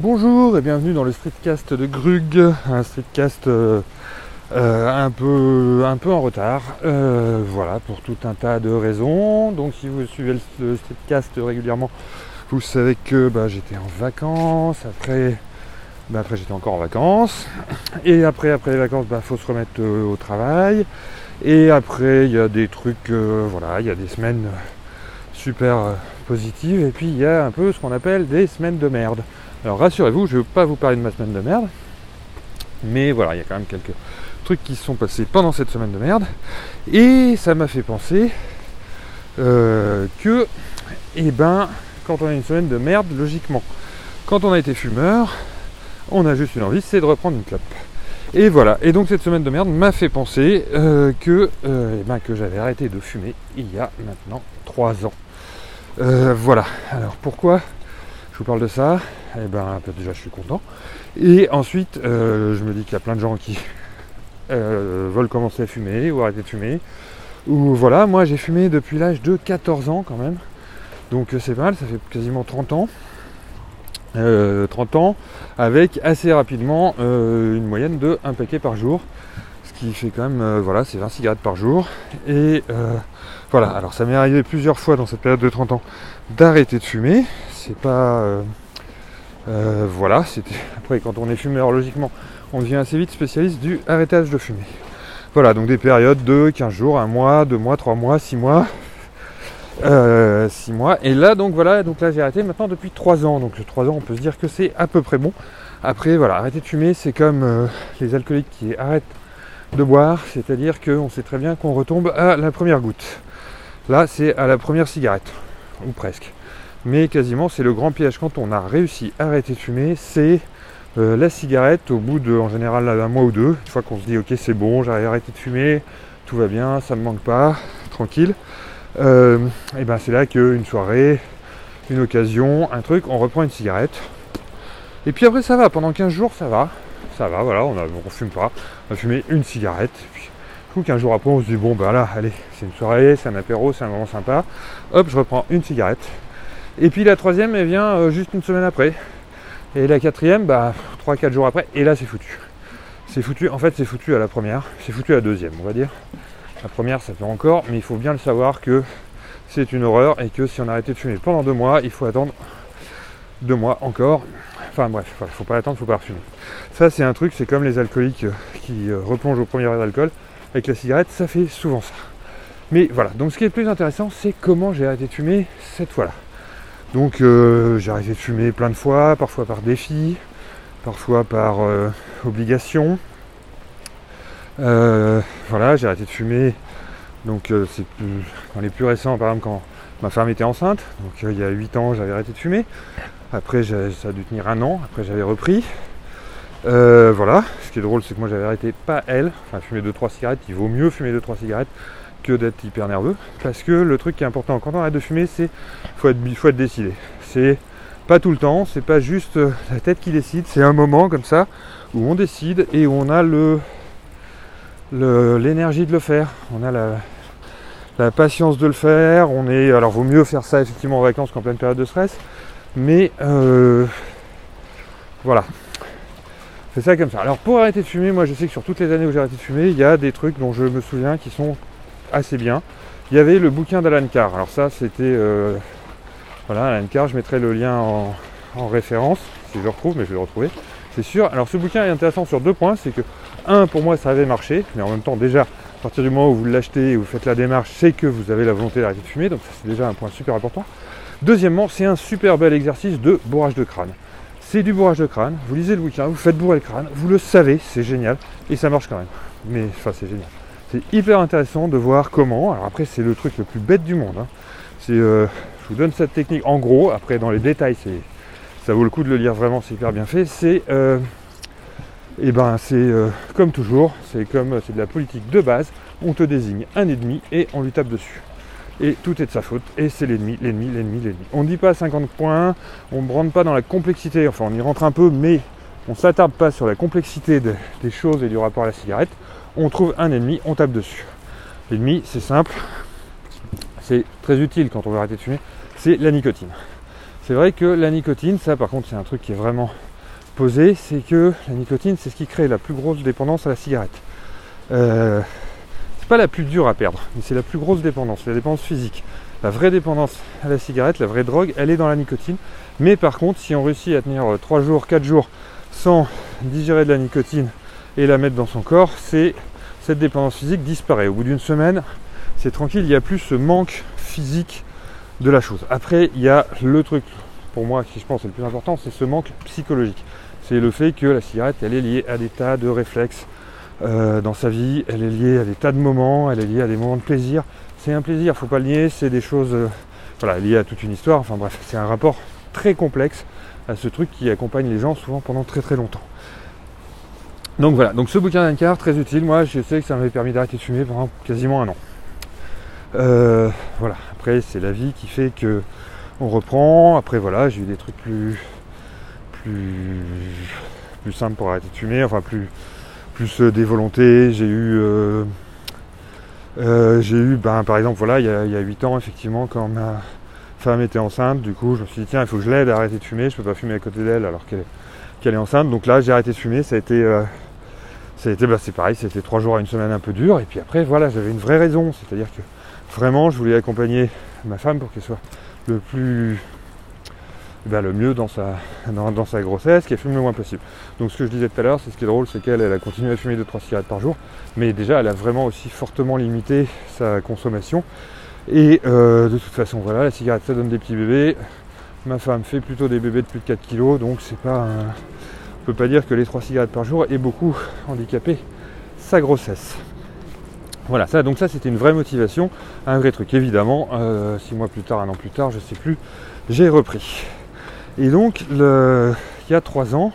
Bonjour et bienvenue dans le streetcast de Grug, un streetcast euh, euh, un, peu, en retard, euh, voilà, pour tout un tas de raisons. Donc si vous suivez le, le streetcast régulièrement, vous savez que bah, j'étais en vacances, après, bah, après j'étais encore en vacances, et après, après les vacances, il bah, faut se remettre au travail, et après il y a des trucs, voilà, il y a des semaines super positives, et puis il y a un peu ce qu'on appelle des semaines de merde. Alors rassurez-vous, je ne vais pas vous parler de ma semaine de merde, mais voilà, il y a quand même quelques trucs qui se sont passés pendant cette semaine de merde, et ça m'a fait penser euh, que, eh ben, quand on a une semaine de merde, logiquement, quand on a été fumeur, on a juste une envie, c'est de reprendre une clope. Et voilà, et donc cette semaine de merde m'a fait penser euh, que, euh, eh ben, que j'avais arrêté de fumer il y a maintenant 3 ans. voilà, alors pourquoi je vous parle de ça, et eh ben déjà je suis content. Et ensuite, euh, je me dis qu'il y a plein de gens qui euh, veulent commencer à fumer ou arrêter de fumer. Ou voilà, moi j'ai fumé depuis l'âge de 14 ans quand même. Donc euh, c'est mal, ça fait quasiment 30 ans. 30 ans avec assez rapidement une moyenne de 1 paquet par jour ce qui fait quand même voilà c'est 20 cigarettes par jour et voilà alors ça m'est arrivé plusieurs fois dans cette période de 30 ans d'arrêter de fumer c'est pas. Euh, euh, voilà, c'était. Après, quand on est fumeur, logiquement, on devient assez vite spécialiste du arrêtage de fumer. Voilà, donc des périodes de 15 jours, 1 mois, 2 mois, 3 mois, 6 mois. 6 euh, mois. Et là, donc voilà, donc là j'ai arrêté maintenant depuis 3 ans. Donc 3 ans, on peut se dire que c'est à peu près bon. Après, voilà, arrêter de fumer, c'est comme les alcooliques qui arrêtent de boire, c'est-à-dire qu'on sait très bien qu'on retombe à la première goutte. Là, c'est à la première cigarette, ou presque mais quasiment c'est le grand piège quand on a réussi à arrêter de fumer, c'est euh, la cigarette au bout de en général un mois ou deux, une fois qu'on se dit ok c'est bon, j'ai arrêté de fumer, tout va bien, ça me manque pas, tranquille. Euh, et ben c'est là qu'une soirée, une occasion, un truc, on reprend une cigarette. Et puis après ça va, pendant 15 jours ça va, ça va, voilà, on ne fume pas, on a fumé une cigarette. Puis, coup, 15 jours après on se dit bon ben là, allez, c'est une soirée, c'est un apéro, c'est un moment sympa. Hop, je reprends une cigarette. Et puis la troisième, elle vient euh, juste une semaine après. Et la quatrième, bah, 3-4 jours après. Et là, c'est foutu. C'est foutu, en fait, c'est foutu à la première. C'est foutu à la deuxième, on va dire. La première, ça fait encore, mais il faut bien le savoir que c'est une horreur et que si on a arrêté de fumer pendant deux mois, il faut attendre deux mois encore. Enfin bref, il faut pas attendre, faut pas refumer. Ça, c'est un truc, c'est comme les alcooliques euh, qui euh, replongent au premier d'alcool. Avec la cigarette, ça fait souvent ça. Mais voilà, donc ce qui est le plus intéressant, c'est comment j'ai arrêté de fumer cette fois-là. Donc euh, j'ai arrêté de fumer plein de fois, parfois par défi, parfois par euh, obligation. Euh, voilà, j'ai arrêté de fumer. Donc c'est dans les plus récents, par exemple quand ma femme était enceinte. Donc il y a 8 ans j'avais arrêté de fumer. Après ça a dû tenir un an, après j'avais repris. voilà, ce qui est drôle c'est que moi j'avais arrêté pas elle, enfin fumer 2-3 cigarettes, il vaut mieux fumer 2-3 cigarettes que d'être hyper nerveux. Parce que le truc qui est important quand on arrête de fumer, c'est faut être, faut être décidé. C'est pas tout le temps, c'est pas juste euh, la tête qui décide, c'est un moment comme ça où on décide et où on a le l'énergie de le faire. On a la, patience de le faire. On est. Alors vaut mieux faire ça effectivement en vacances qu'en pleine période de stress. Mais euh, voilà. C'est ça comme ça. Alors pour arrêter de fumer, moi je sais que sur toutes les années où j'ai arrêté de fumer, il y a des trucs dont je me souviens qui sont assez bien. Il y avait le bouquin d'Alan Carr. Alors ça, c'était... Euh, voilà, Alan Carr, je mettrai le lien en, référence, si je le retrouve, mais je vais le retrouver. C'est sûr. Alors ce bouquin est intéressant sur deux points. C'est que, un, pour moi, ça avait marché, mais en même temps, déjà, à partir du moment où vous l'achetez et vous faites la démarche, c'est que vous avez la volonté d'arrêter de fumer. Donc ça, c'est déjà un point super important. Deuxièmement, c'est un super bel exercice de bourrage de crâne. C'est du bourrage de crâne. Vous lisez le bouquin, vous faites bourrer le crâne, vous le savez, c'est génial, et ça marche quand même. Mais enfin, c'est génial. C'est hyper intéressant de voir comment. Alors après, c'est le truc le plus bête du monde. Hein. C'est, euh, je vous donne cette technique en gros. Après, dans les détails, c'est, ça vaut le coup de le lire vraiment. C'est hyper bien fait. C'est, euh, eh ben, c'est euh, comme toujours. C'est comme c'est de la politique de base. On te désigne un ennemi et on lui tape dessus. Et tout est de sa faute. Et c'est l'ennemi, l'ennemi, l'ennemi, l'ennemi. On ne dit pas 50 points. On ne rentre pas dans la complexité. Enfin, on y rentre un peu, mais on ne s'attarde pas sur la complexité des choses et du rapport à la cigarette on trouve un ennemi, on tape dessus. L'ennemi, c'est simple, c'est très utile quand on veut arrêter de fumer, c'est la nicotine. C'est vrai que la nicotine, ça par contre, c'est un truc qui est vraiment poser, c'est que la nicotine, c'est ce qui crée la plus grosse dépendance à la cigarette. Euh, c'est pas la plus dure à perdre, mais c'est la plus grosse dépendance, la dépendance physique. La vraie dépendance à la cigarette, la vraie drogue, elle est dans la nicotine. Mais par contre, si on réussit à tenir 3 jours, 4 jours sans digérer de la nicotine et la mettre dans son corps, cette dépendance physique disparaît. Au bout d'une semaine, c'est tranquille, il n'y a plus ce manque physique de la chose. Après, il y a le truc, pour moi, qui je pense est le plus important, c'est ce manque psychologique. C'est le fait que la cigarette, elle est liée à des tas de réflexes euh, dans sa vie, elle est liée à des tas de moments, elle est liée à des moments de plaisir. C'est un plaisir, faut pas le nier, c'est des choses euh, liées à toute une histoire. Enfin bref, c'est un rapport très complexe à ce truc qui accompagne les gens souvent pendant très très longtemps. Donc voilà, donc ce bouquin d'un très utile. Moi, je sais que ça m'avait permis d'arrêter de fumer pendant quasiment un an. Euh, voilà, après c'est la vie qui fait que on reprend. Après voilà, j'ai eu des trucs plus plus plus simples pour arrêter de fumer, enfin plus plus euh, des volontés. J'ai eu euh, j'ai eu ben, par exemple voilà il y, a, il 8 ans effectivement quand ma femme était enceinte, du coup je me suis dit tiens il faut que je l'aide à arrêter de fumer, je peux pas fumer à côté d'elle alors qu'elle est enceinte. Donc là j'ai arrêté de fumer, ça a été été bah, pareil, c'était trois jours à une semaine un peu dur, et puis après voilà j'avais une vraie raison, c'est-à-dire que vraiment, je voulais accompagner ma femme pour qu'elle soit le plus ben, le mieux dans sa, dans, sa grossesse, qu'elle fume le moins possible. Donc ce que je disais tout à l'heure, c'est ce qui est drôle, c'est qu'elle elle a continué à fumer 2-3 cigarettes par jour, mais déjà elle a vraiment aussi fortement limité sa consommation. Et euh, de toute façon, voilà, la cigarette ça donne des petits bébés. Ma femme fait plutôt des bébés de plus de 4 kilos, donc c'est pas un... Peut pas dire que les 3 cigarettes par jour aient beaucoup handicapé sa grossesse. Voilà, ça, donc ça c'était une vraie motivation, un vrai truc. Évidemment, euh, six mois plus tard, un an plus tard, je sais plus, j'ai repris. Et donc, il y a trois ans,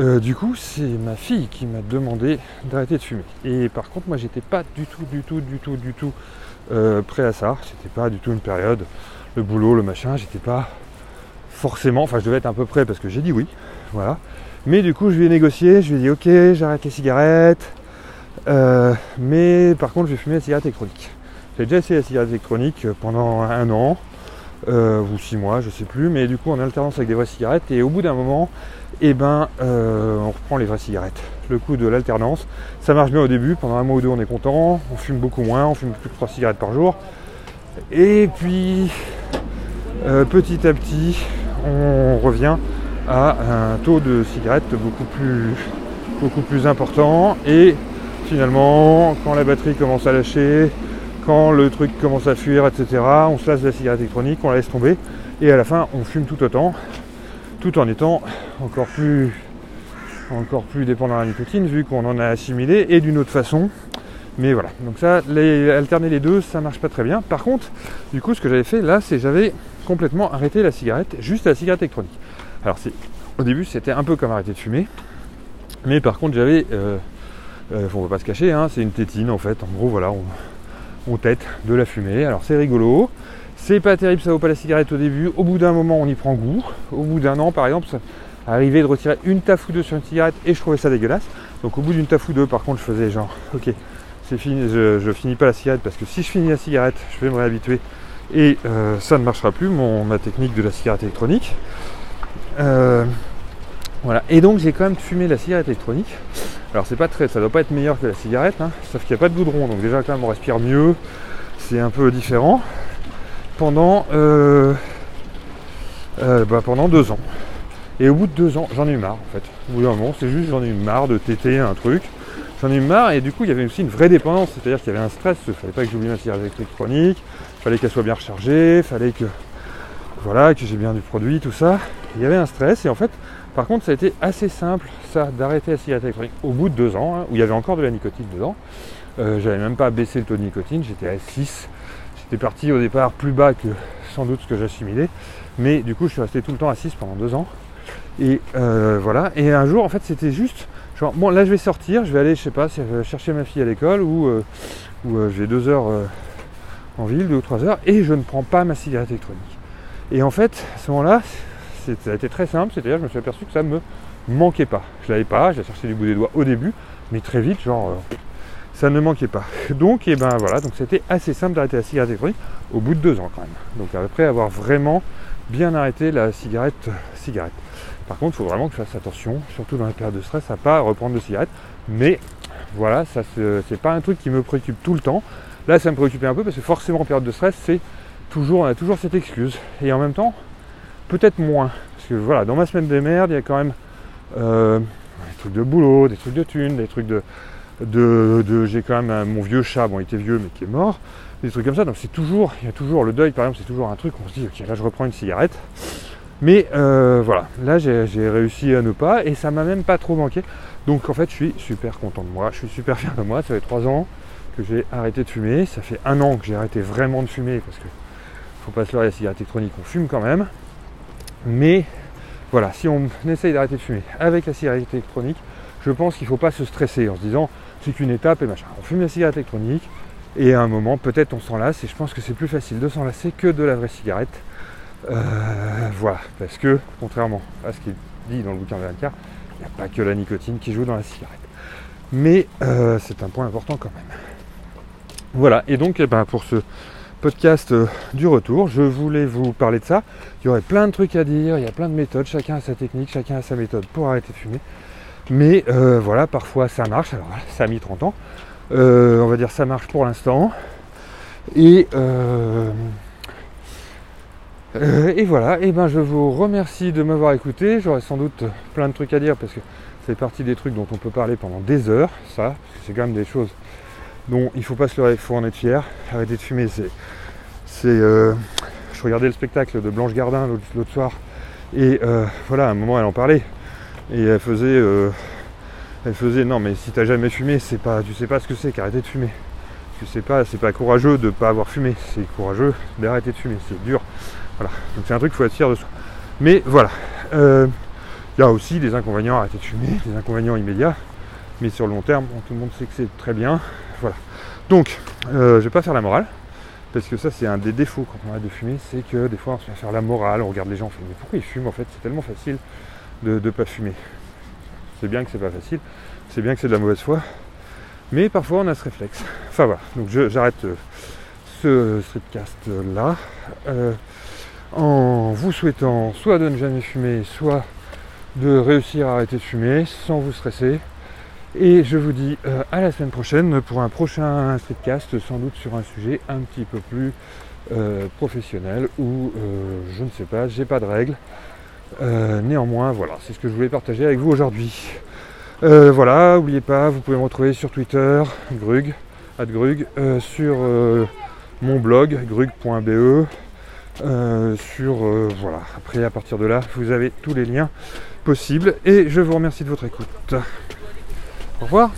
euh, du coup, c'est ma fille qui m'a demandé d'arrêter de fumer. Et par contre, moi, j'étais pas du tout, du tout, du tout, du tout euh, prêt à ça. C'était pas du tout une période, le boulot, le machin, j'étais pas forcément, enfin, je devais être un peu prêt parce que j'ai dit oui, voilà. Mais du coup, je lui ai négocié, je lui ai dit, ok, j'arrête les cigarettes, euh, mais par contre, je vais fumer la cigarette électronique. J'ai déjà essayé la cigarette électronique pendant un an euh, ou six mois, je sais plus, mais du coup en alternance avec des vraies cigarettes. Et au bout d'un moment, eh ben, euh, on reprend les vraies cigarettes. Le coup de l'alternance, ça marche bien au début. Pendant un mois ou deux, on est content. On fume beaucoup moins, on fume plus de trois cigarettes par jour. Et puis, petit à petit, on revient à un taux de cigarettes beaucoup plus, important et finalement, quand la batterie commence à lâcher, quand le truc commence à fuir, etc., on se lasse de la cigarette électronique, on la laisse tomber, et à la fin, on fume tout autant, tout en étant encore plus, encore plus dépendant de la nicotine, vu qu'on en a assimilé, et d'une autre façon. Mais voilà, donc ça, alterner les deux, ça marche pas très bien. Par contre, du coup, ce que j'avais fait là, c'est j'avais complètement arrêté la cigarette, juste la cigarette électronique. Alors, au début, c'était un peu comme arrêter de fumer, mais par contre, j'avais on ne va pas se cacher, hein, c'est une tétine en fait. En gros, voilà, on, tête de la fumée. Alors c'est rigolo. C'est pas terrible, ça vaut pas la cigarette au début. Au bout d'un moment, on y prend goût. Au bout d'un an, par exemple, ça arrivait de retirer une taf ou deux sur une cigarette et je trouvais ça dégueulasse. Donc au bout d'une taf ou deux, par contre, je faisais genre, ok, c'est fini, je, finis pas la cigarette parce que si je finis la cigarette, je vais me réhabituer et euh, ça ne marchera plus, ma technique de la cigarette électronique. Euh, voilà. Et donc j'ai quand même fumé la cigarette électronique. Alors c'est pas très, ça doit pas être meilleur que la cigarette, hein, sauf qu'il n'y a pas de goudron, donc déjà quand même on respire mieux, c'est un peu différent. Pendant, euh, euh, bah, pendant deux ans. Et au bout de deux ans, j'en ai eu marre en fait. Au bout d'un moment, c'est juste j'en ai eu marre de téter un truc. J'en ai eu marre et du coup il y avait aussi une vraie dépendance, c'est-à-dire qu'il y avait un stress, il fallait pas que j'oublie ma cigarette électronique, il fallait qu'elle soit bien rechargée, il fallait que voilà, que j'ai bien du produit, tout ça. Il y avait un stress et en fait par contre, ça a été assez simple, ça, d'arrêter la cigarette électronique au bout de deux ans, hein, où il y avait encore de la nicotine dedans. Euh, j'avais même pas baissé le taux de nicotine, j'étais à 6. J'étais parti au départ plus bas que sans doute ce que j'assimilais. Mais du coup, je suis resté tout le temps à 6 pendant deux ans. Et euh, voilà. Et un jour, en fait, c'était juste genre, bon, là, je vais sortir, je vais aller, je sais pas, chercher ma fille à l'école ou, euh, ou j'ai deux heures en ville, deux ou trois heures, et je ne prends pas ma cigarette électronique. Et en fait, à ce moment-là, ça a été très simple, c'est-à-dire je me suis aperçu que ça me manquait pas. Je l'avais pas, j'ai cherché du bout des doigts au début, mais très vite, genre, euh, ça ne manquait pas. Donc, et ben voilà, donc c'était assez simple d'arrêter la cigarette électronique au bout de deux ans quand même. Donc après avoir vraiment bien arrêté la cigarette, cigarette. Par contre, il faut vraiment que je fasse attention, surtout dans la période de stress, à pas reprendre de cigarette. Mais voilà, ça c'est pas un truc qui me préoccupe tout le temps. Là, ça me préoccupait un peu parce que forcément en période de stress, c'est toujours, on a toujours cette excuse. Et en même temps, peut-être moins. Parce que voilà, dans ma semaine de merde, il y a quand même euh, des trucs de boulot, des trucs de thunes, des trucs de. de, j'ai quand même mon vieux chat, bon il était vieux mais qui est mort, des trucs comme ça. Donc c'est toujours, il y a toujours le deuil par exemple, c'est toujours un truc, on se dit ok là je reprends une cigarette. Mais euh, voilà, là j'ai réussi à ne pas et ça m'a même pas trop manqué. Donc en fait je suis super content de moi, je suis super fier de moi, ça fait trois ans que j'ai arrêté de fumer, ça fait un an que j'ai arrêté vraiment de fumer parce que faut pas se leurrer, la cigarette électronique on fume quand même. Mais voilà, si on essaye d'arrêter de fumer avec la cigarette électronique, je pense qu'il ne faut pas se stresser en se disant c'est qu'une étape et machin. On fume la cigarette électronique et à un moment peut-être on s'en lasse et je pense que c'est plus facile de s'en lasser que de la vraie cigarette. Euh, voilà, parce que contrairement à ce qui est dit dans le bouquin de Valencar, il n'y a pas que la nicotine qui joue dans la cigarette. Mais euh, c'est un point important quand même. Voilà, et donc eh ben, pour ce podcast euh, du retour. Je voulais vous parler de ça. Il y aurait plein de trucs à dire, il y a plein de méthodes, chacun a sa technique, chacun a sa méthode pour arrêter de fumer. Mais euh, voilà, parfois ça marche. Alors ça a mis 30 ans. Euh, on va dire ça marche pour l'instant. Et, et voilà, et ben je vous remercie de m'avoir écouté. J'aurais sans doute plein de trucs à dire parce que c'est partie des trucs dont on peut parler pendant des heures, ça, c'est quand même des choses dont il faut pas se leurrer, il faut en être fier. Arrêter de fumer, c'est. euh, je regardais le spectacle de Blanche Gardin l'autre soir, et euh, voilà, à un moment elle en parlait. Et elle faisait. Euh, elle faisait non mais si t'as jamais fumé, c'est pas. Tu sais pas ce que c'est qu'arrêter de fumer. Tu sais pas, c'est pas courageux de pas avoir fumé, c'est courageux d'arrêter de fumer, c'est dur. Voilà. Donc c'est un truc qu'il faut être fier de soi. Mais voilà. Il y a aussi des inconvénients à arrêter de fumer, des inconvénients immédiats. Mais sur le long terme, tout le monde sait que c'est très bien. Voilà. Donc, euh, je vais pas faire la morale, parce que ça c'est un des défauts quand on arrête de fumer, c'est que des fois on se fait faire la morale, on regarde les gens, on fait mais pourquoi ils fument en fait? C'est tellement facile de ne pas fumer. C'est bien que c'est pas facile, c'est bien que c'est de la mauvaise foi, mais parfois on a ce réflexe. Enfin voilà, donc j'arrête euh, ce streetcast là, euh, en vous souhaitant soit de ne jamais fumer, soit de réussir à arrêter de fumer sans vous stresser. Et je vous dis euh, à la semaine prochaine pour un prochain streetcast, sans doute sur un sujet un petit peu plus euh, professionnel ou euh, je ne sais pas, j'ai pas de règles. néanmoins, voilà, c'est ce que je voulais partager avec vous aujourd'hui. voilà, n'oubliez pas, vous pouvez me retrouver sur Twitter, Grug, Grug, sur mon blog, grug.be. sur voilà, après à partir de là, vous avez tous les liens possibles et je vous remercie de votre écoute. Au revoir